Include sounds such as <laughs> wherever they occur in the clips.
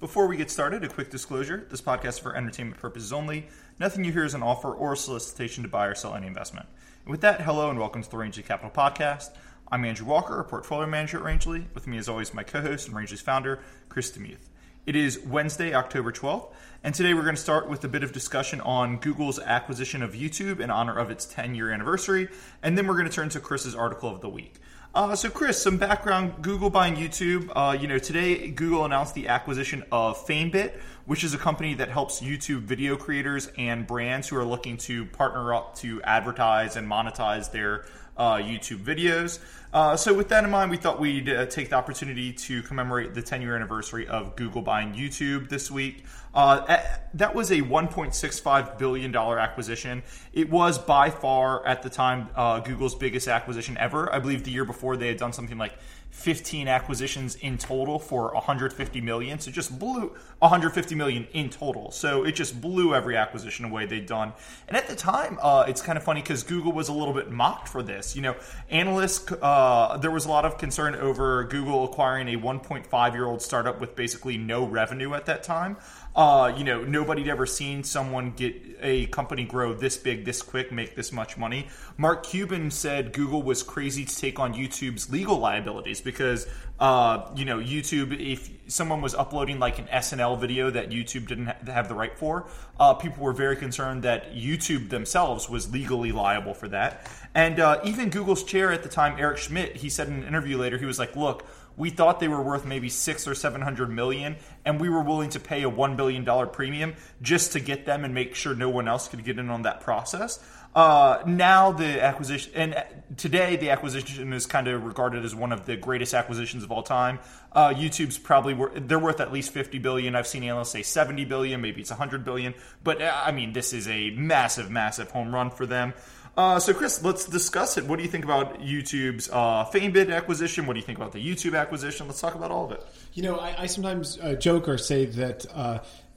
Before we get started, a quick disclosure this podcast is for entertainment purposes only. Nothing you hear is an offer or solicitation to buy or sell any investment. And with that, hello and welcome to the Rangeley Capital Podcast. I'm Andrew Walker, a portfolio manager at Rangeley. With me, as always, my co host and Rangeley's founder, Chris Demuth. It is Wednesday, October 12th, and today we're going to start with a bit of discussion on Google's acquisition of YouTube in honor of its 10 year anniversary, and then we're going to turn to Chris's article of the week. Uh, so, Chris, some background Google buying YouTube. Uh, you know, today Google announced the acquisition of FameBit, which is a company that helps YouTube video creators and brands who are looking to partner up to advertise and monetize their uh, YouTube videos. Uh, so, with that in mind, we thought we'd uh, take the opportunity to commemorate the 10 year anniversary of Google buying YouTube this week. Uh, that was a $1.65 billion acquisition. It was by far, at the time, uh, Google's biggest acquisition ever. I believe the year before they had done something like 15 acquisitions in total for 150 million. So just blew 150 million in total. So it just blew every acquisition away they'd done. And at the time, uh, it's kind of funny because Google was a little bit mocked for this. You know, analysts, uh, there was a lot of concern over Google acquiring a 1.5 year old startup with basically no revenue at that time. Uh, you know, nobody'd ever seen someone get a company grow this big, this quick, make this much money. Mark Cuban said Google was crazy to take on YouTube's legal liabilities because, uh, you know, YouTube, if someone was uploading like an SNL video that YouTube didn't have the right for, uh, people were very concerned that YouTube themselves was legally liable for that. And uh, even Google's chair at the time, Eric Schmidt, he said in an interview later, he was like, look, we thought they were worth maybe six or seven hundred million, and we were willing to pay a one billion dollar premium just to get them and make sure no one else could get in on that process. Uh, now the acquisition, and today the acquisition is kind of regarded as one of the greatest acquisitions of all time. Uh, YouTube's probably worth, they're worth at least 50 billion. I've seen analysts say 70 billion, maybe it's 100 billion, but uh, I mean this is a massive, massive home run for them. Uh, so, Chris, let's discuss it. What do you think about YouTube's uh, FameBit acquisition? What do you think about the YouTube acquisition? Let's talk about all of it. You know, I, I sometimes uh, joke or say that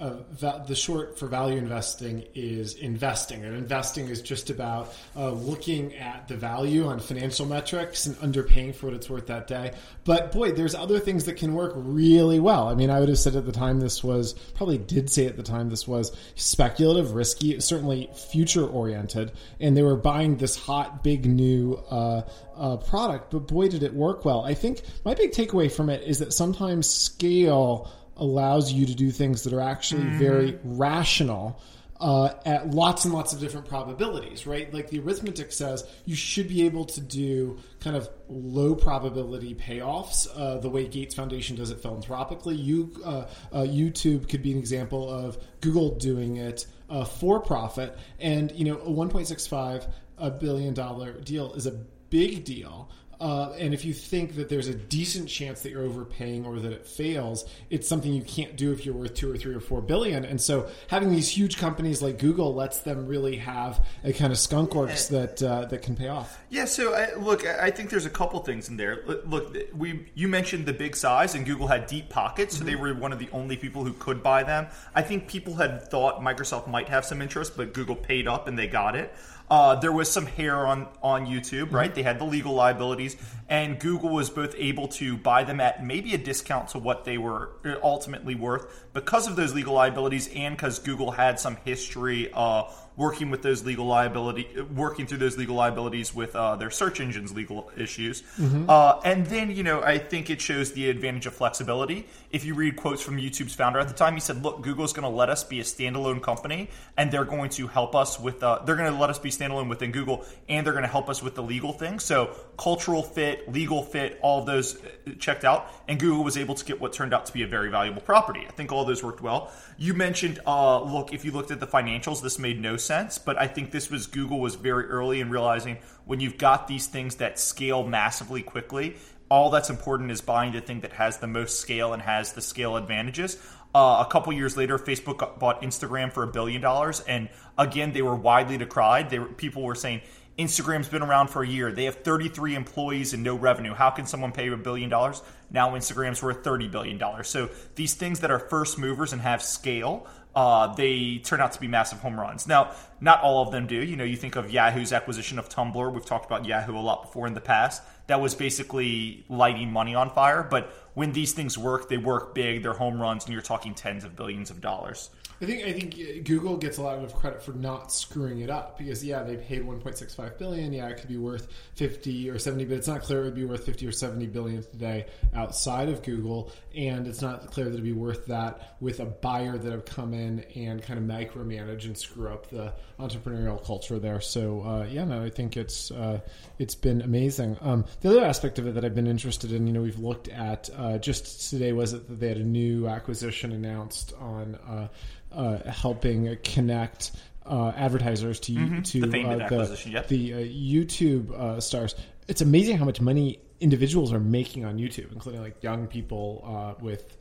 uh, the short for value investing is investing, and investing is just about uh, looking at the value on financial metrics and underpaying for what it's worth that day. But boy, there's other things that can work really well. I mean, I would have said at the time this was probably did say at the time this was speculative, risky, certainly future oriented, and they were buying this hot, big new. Uh, uh, product, but boy, did it work well. I think my big takeaway from it is that sometimes scale allows you to do things that are actually mm. very rational. Uh, at lots and lots of different probabilities, right? Like the arithmetic says, you should be able to do kind of low probability payoffs, uh, the way Gates Foundation does it philanthropically. You, uh, uh YouTube could be an example of Google doing it uh, for profit, and you know, a 1.65 billion dollar deal is a big deal. Uh, and if you think that there's a decent chance that you're overpaying or that it fails, it's something you can't do if you're worth two or three or four billion. And so having these huge companies like Google lets them really have a kind of skunkworks that uh, that can pay off. Yeah. So I, look, I think there's a couple things in there. Look, we you mentioned the big size, and Google had deep pockets, so mm-hmm. they were one of the only people who could buy them. I think people had thought Microsoft might have some interest, but Google paid up and they got it. Uh, there was some hair on on YouTube, right? Mm-hmm. They had the legal liabilities, and Google was both able to buy them at maybe a discount to what they were uh, ultimately worth because of those legal liabilities, and because Google had some history uh, working with those legal liability, working through those legal liabilities with uh, their search engines legal issues. Mm-hmm. Uh, and then, you know, I think it shows the advantage of flexibility. If you read quotes from YouTube's founder at the time, he said, "Look, Google's going to let us be a standalone company, and they're going to help us with. Uh, they're going to let us be standalone within Google, and they're going to help us with the legal things. So cultural fit, legal fit, all of those uh, checked out, and Google was able to get what turned out to be a very valuable property. I think all those worked well. You mentioned, uh, look, if you looked at the financials, this made no sense, but I think this was Google was very early in realizing when you've got these things that scale massively quickly, all that's important is buying the thing that has the most scale and has the scale advantages. Uh, a couple years later, Facebook bought Instagram for a billion dollars, and again, they were widely decried. They were, people were saying Instagram's been around for a year. They have 33 employees and no revenue. How can someone pay a billion dollars? Now Instagram's worth 30 billion dollars. So these things that are first movers and have scale uh, they turn out to be massive home runs. Now, not all of them do. You know, you think of Yahoo's acquisition of Tumblr. We've talked about Yahoo a lot before in the past. That was basically lighting money on fire. But when these things work, they work big, they're home runs, and you're talking tens of billions of dollars. I think I think Google gets a lot of credit for not screwing it up because yeah they paid 1.65 billion. Yeah it could be worth 50 or 70 but it's not clear it would be worth 50 or 70 billion today outside of Google. And it's not clear that it'd be worth that with a buyer that have come in and kind of micromanage and screw up the entrepreneurial culture there. So uh, yeah no I think it's uh, it's been amazing. Um, the other aspect of it that I've been interested in you know we've looked at uh, just today was it that they had a new acquisition announced on uh, uh, helping connect uh, advertisers to Mhm. to The uh, acquisition, yep. the uh, YouTube uh, stars. It's amazing how much money individuals are making on YouTube, including like young people uh, with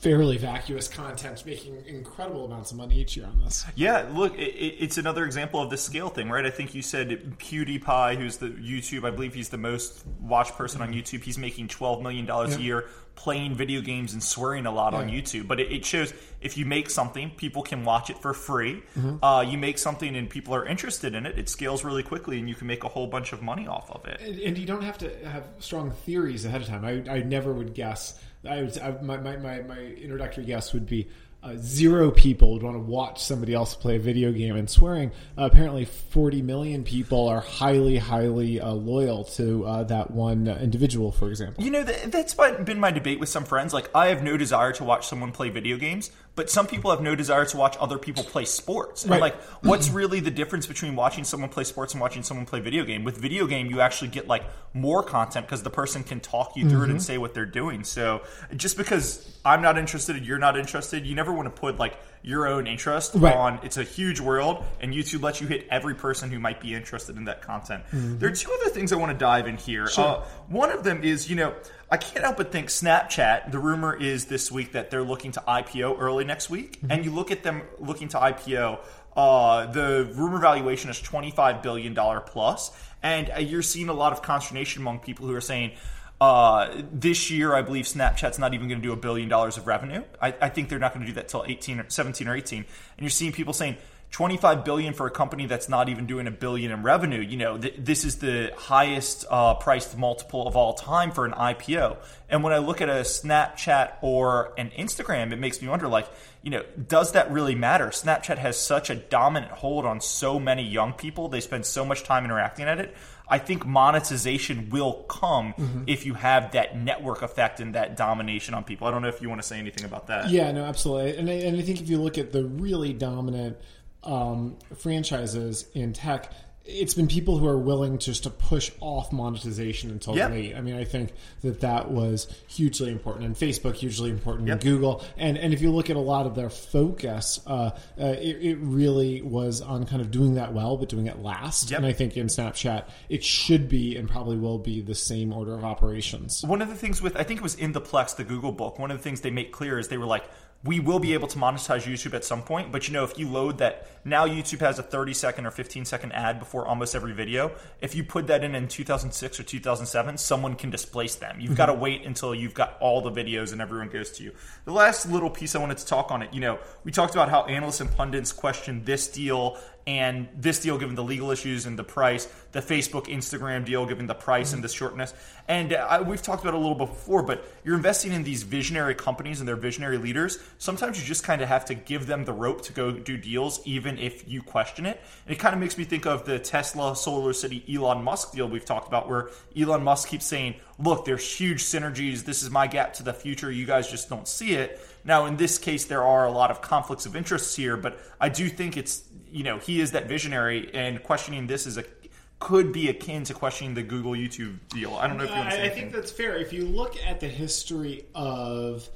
fairly vacuous content making incredible amounts of money each year on this. Yeah, look, it, it- it's another example of the scale thing, right? I think you said PewDiePie, who's the YouTube, I believe he's the most watched person on YouTube. He's making twelve million dollars Yeah. a year playing video games and swearing a lot on YouTube. But it, it shows if you make something, people can watch it for free. Mm-hmm. Uh, you make something and people are interested in it, it scales really quickly, and you can make a whole bunch of money off of it. And, and you don't have to have strong theories ahead of time. I, I never would guess. I would, I, my, my, my, my introductory guess would be uh, zero people would want to watch somebody else play a video game and swearing. Uh, apparently, 40 million people are highly, highly uh, loyal to uh, that one individual, for example. You know, th- that's been my debate with some friends. Like, I have no desire to watch someone play video games, but some people have no desire to watch other people play sports. And Right. like, what's really the difference between watching someone play sports and watching someone play video game? With video game, you actually get like more content because the person can talk you through Mm-hmm. it and say what they're doing. So just because I'm not interested and you're not interested, you never want to put like your own interest Right. on it's a huge world and YouTube lets you hit every person who might be interested in that content. There are two other things I want to dive in here. Mm-hmm. Sure. Uh, one of them is, you know, I can't help but think Snapchat, the rumor is this week that they're looking to IPO early next week. Mm-hmm. And you look at them looking to IPO, uh, the rumor valuation is $25 billion. And uh, you're seeing a lot of consternation among people who are saying, uh, this year, I believe Snapchat's not even going to do a billion dollars of revenue. I, I think they're not going to do that till 18 or 17 or 18. And you're seeing people saying 25 billion for a company that's not even doing a billion in revenue. You know, th- this is the highest uh, priced multiple of all time for an IPO. And when I look at a Snapchat or an Instagram, it makes me wonder, like, you know, does that really matter? Snapchat has such a dominant hold on so many young people. They spend so much time interacting at it. I think monetization will come if you have that network effect and that domination on people. I don't know if you want to say anything about that. Yeah, no, absolutely. And I, and I think if you look at the really dominant um, franchises in tech, it's been people who are willing just to push off monetization until Yep. late. I mean, I think that that was hugely important, and Facebook hugely important, Yep. and Google. And and if you look at a lot of their focus, uh, uh, it, it really was on kind of doing that well, but doing it last. Yep. And I think in Snapchat, it should be and probably will be the same order of operations. One of the things with, I think it was in the Plex, the Google book, one of the things they make clear is they were like, we will be able to monetize YouTube at some point, but you know, if you load that, now YouTube has a 30 second or 15 second ad before almost every video. If you put that in in 2006 or 2007, someone can displace them. You've got to mm-hmm. wait until you've got all the videos and everyone goes to you. The last little piece I wanted to talk on it, you know, we talked about how analysts and pundits question this deal and this deal given the legal issues and the price, the Facebook Instagram deal given the price and the shortness. And uh, I, we've talked about it a little before, but you're investing in these visionary companies and their visionary leaders. Sometimes you just kind of have to give them the rope to go do deals, even if you question it. And it kind of makes me think of the Tesla Solar City Elon Musk deal we've talked about, where Elon Musk keeps saying, look, there's huge synergies. This is my gap to the future. You guys just don't see it. Now, in this case, there are a lot of conflicts of interests here, but I do think it's, you know, he is that visionary, and questioning this is a could be akin to questioning the Google YouTube deal. I don't know if you want to say I, I think that's fair. If you look at the history of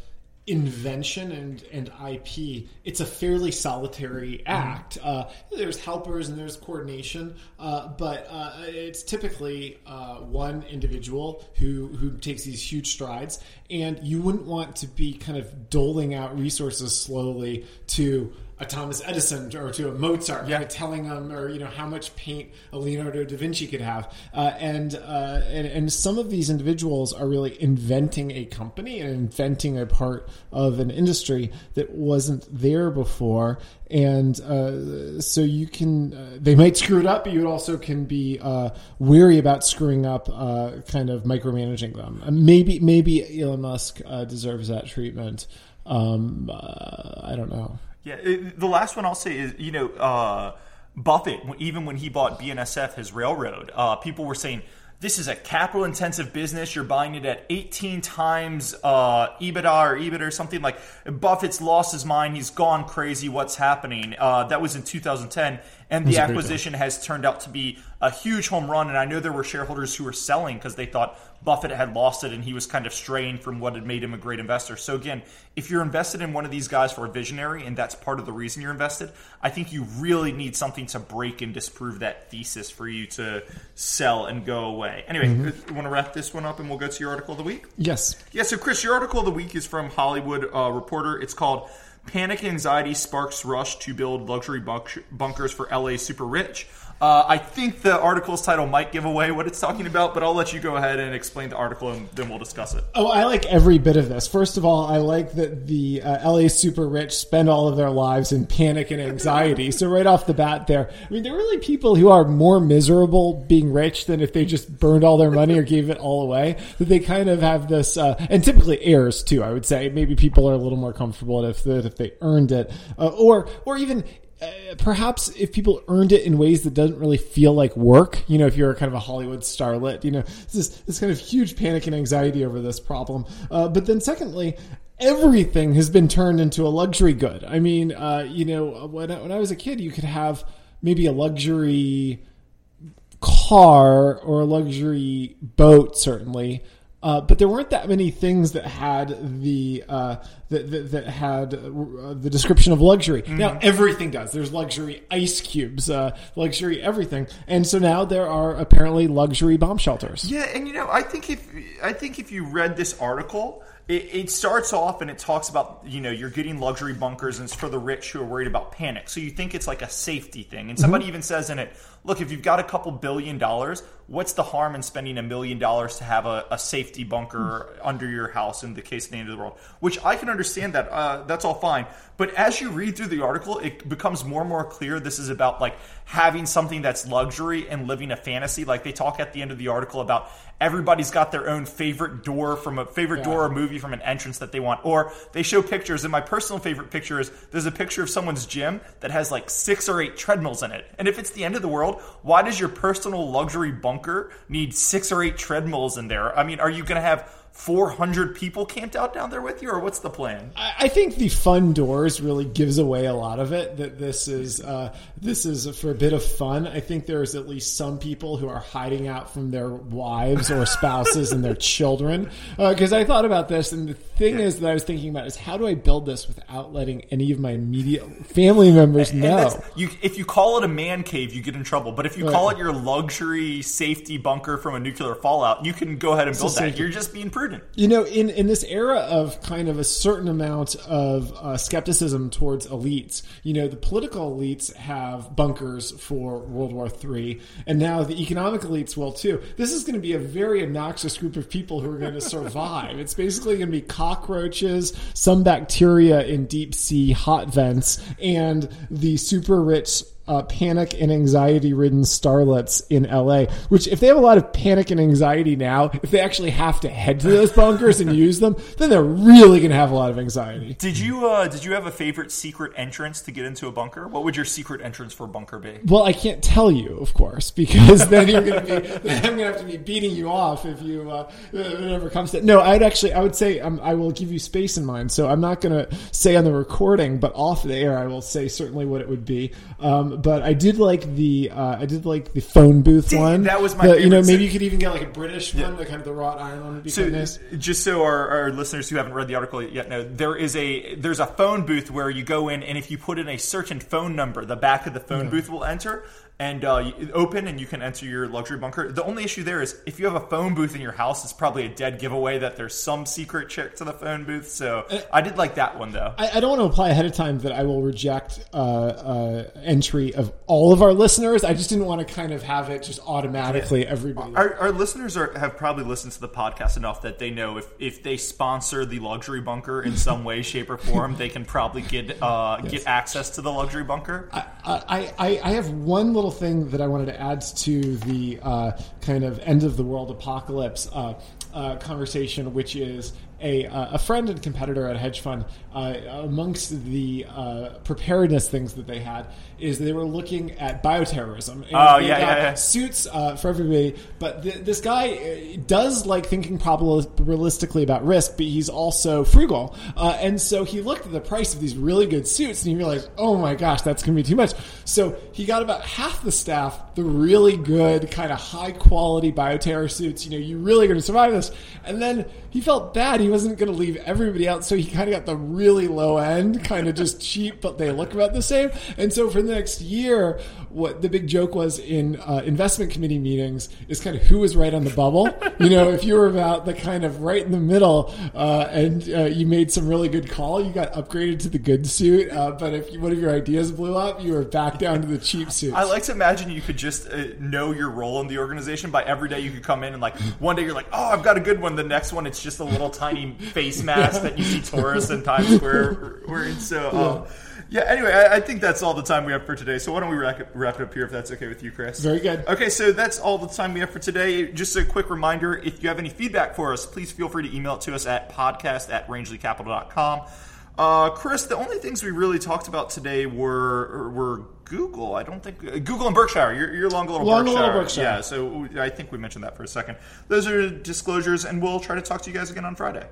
invention and, and IP, it's a fairly solitary act. Uh, there's helpers and there's coordination, uh, but uh, it's typically uh, one individual who, who takes these huge strides, and you wouldn't want to be kind of doling out resources slowly to a Thomas Edison or to a Mozart, Yeah. of telling them, or you know, how much paint a Leonardo da Vinci could have, uh, and, uh, and and some of these individuals are really inventing a company and inventing a part of an industry that wasn't there before, and uh, so you can uh, they might screw it up, but you also can be uh, weary about screwing up, uh, kind of micromanaging them. Maybe maybe Elon Musk uh, deserves that treatment. Um, uh, I don't know. Yeah, it, the last one I'll say is you know uh, Buffett. Even when he bought BNSF, his railroad, uh, people were saying this is a capital intensive business. You're buying it at 18 times uh, EBITDA or EBIT or something like. Buffett's lost his mind. He's gone crazy. What's happening? Uh, that was in 2010, and the was a great acquisition has turned out to be a huge home run. And I know there were shareholders who were selling because they thought Buffett had lost it and he was kind of straying from what had made him a great investor. So again, if you're invested in one of these guys for a visionary and that's part of the reason you're invested, I think you really need something to break and disprove that thesis for you to sell and go away. Anyway, you want to wrap this one up and we'll go to your article of the week? Yes. Yeah, so Chris, your article of the week is from Hollywood uh, Reporter. It's called Panic Anxiety Sparks Rush to Build Luxury bunk- Bunkers for LA Super Rich. Uh, I think the article's title might give away what it's talking about, but I'll let you go ahead and explain the article and then we'll discuss it. Oh, I like every bit of this. First of all, I like that the uh, LA super rich spend all of their lives in panic and anxiety. so right off the bat, there, I mean, there are really people who are more miserable being rich than if they just burned all their money or gave it all away. That they kind of have this, uh, and typically heirs too. I would say maybe people are a little more comfortable if if they earned it, uh, or or even uh, perhaps if people earned it in ways that doesn't really feel like work, you know, if you're kind of a Hollywood starlet, you know, this this kind of huge panic and anxiety over this problem. Uh, but then, secondly, everything has been turned into a luxury good. I mean, uh, you know, when I, when I was a kid, you could have maybe a luxury car or a luxury boat, certainly. Uh, but there weren't that many things that had the uh, that, that, that had uh, the description of luxury. Now everything does. There's luxury ice cubes, uh, luxury everything, and so now there are apparently luxury bomb shelters. Yeah, and you know, I think if I think if you read this article, it, it starts off and it talks about you know you're getting luxury bunkers and it's for the rich who are worried about panic. So you think it's like a safety thing, and somebody even says in it, look, if you've got a couple billion dollars, what's the harm in spending a million dollars to have a, a safety bunker under your house in the case of the end of the world? Which I can understand that uh, that's all fine. But as you read through the article, it becomes more and more clear this is about like having something that's luxury and living a fantasy. Like they talk at the end of the article about everybody's got their own favorite door from a favorite door or movie from an entrance that they want. Or they show pictures, and my personal favorite picture is there's a picture of someone's gym that has like six or eight treadmills in it. And if it's the end of the world, why does your personal luxury bunker need six or eight treadmills in there? I mean, are you going to have 400 people camped out down there with you, or what's the plan? I I think the fun doors really gives away a lot of it. That this is uh, this is for a bit of fun. I think there's at least some people who are hiding out from their wives or spouses and their <laughs> children. Because I thought about this, and the thing is that I was thinking about is how do I build this without letting any of my immediate family members And know? you, if you call it a man cave, you get in trouble. But if you call it your luxury safety bunker from a nuclear fallout, you can go ahead and build that. You're just being prudent. You know, in, in this era of kind of a certain amount of uh, skepticism towards elites, you know, the political elites have bunkers for World War III, and now the economic elites will too. This is going to be a very obnoxious group of people who are going to survive. it's basically going to be cockroaches, some bacteria in deep sea hot vents, and the super rich uh, panic and anxiety ridden starlets in LA, which if they have a lot of panic and anxiety now, if they actually have to head to those bunkers and use them, <laughs> then they're really going to have a lot of anxiety. Did you uh, did you have a favorite secret entrance to get into a bunker? What would your secret entrance for a bunker be? Well, I can't tell you, of course, because then you're going to be, <laughs> then I'm going to have to be beating you off if you, uh, whenever it comes to, no, I'd actually, I would say, um, I will give you space in mind. So I'm not going to say on the recording, but off the air, I will say certainly what it would be. Um, but I did like the, uh, I did like the phone booth Dang, one. that was my The- You know, maybe you could even get like a British one, the kind of the wrought iron one would be So, nice. just so our, our listeners who haven't read the article yet know, there is a there's a phone booth where you go in, and if you put in a certain phone number, the back of the phone booth will enter. And uh, open and you can enter your luxury bunker. The only issue there is if you have a phone booth in your house, it's probably a dead giveaway that there's some secret trick to the phone booth. So I did like that one though. I, I don't want to apply ahead of time that I will reject uh, uh, entry of all of our listeners. I just didn't want to kind of have it just automatically everybody. Our, our listeners are, have probably listened to the podcast enough that they know if, if they sponsor the luxury bunker in <laughs> some way, shape, or form, they can probably get uh, get access to the luxury bunker. I, I, I I have one little thing that I wanted to add to the uh, kind of end of the world apocalypse uh, uh, conversation, which is a, uh, a friend and competitor at a hedge fund. Uh, amongst the uh, preparedness things that they had is they were looking at bioterrorism. And Oh, yeah, yeah, yeah. Suits uh, for everybody, but th- this guy uh, does like thinking probabilistically about risk, but he's also frugal, uh, and so he looked at the price of these really good suits and he realized, oh my gosh, that's going to be too much. So he got about half the staff the really good, kind of high quality bioterror suits. You know, you're really going to survive this, and then he felt bad. He wasn't going to leave everybody out, so he kind of got the really low end, kind of just <laughs> cheap, but they look about the same. And so for the next year, what the big joke was in uh, investment committee meetings is kind of who was right on the bubble. <laughs> you know, if you were about the kind of right in the middle uh, and uh, you made some really good call, you got upgraded to the good suit. Uh, but if one of your ideas blew up, you were back down to the cheap suit. I like to imagine you could just uh, know your role in the organization by every day you could come in and like one day you're like, oh, I've got a good one. The next one it's just a little <laughs> tiny face mask that you see tourists in Times Square wearing. So. Um, yeah. Anyway, I, I think that's all the time we have for today. So why don't we wrap it, wrap it up here if that's okay with you, Chris? Very good. Okay, so that's all the time we have for today. Just a quick reminder if you have any feedback for us, please feel free to email it to us at podcast at rangeleycapital.com. Uh, Chris, the only things we really talked about today were were Google. I don't think uh, Google and Berkshire. Your, your long little Long Berkshire. Little Berkshire. Yeah, so I think we mentioned that for a second. Those are disclosures, and we'll try to talk to you guys again on Friday.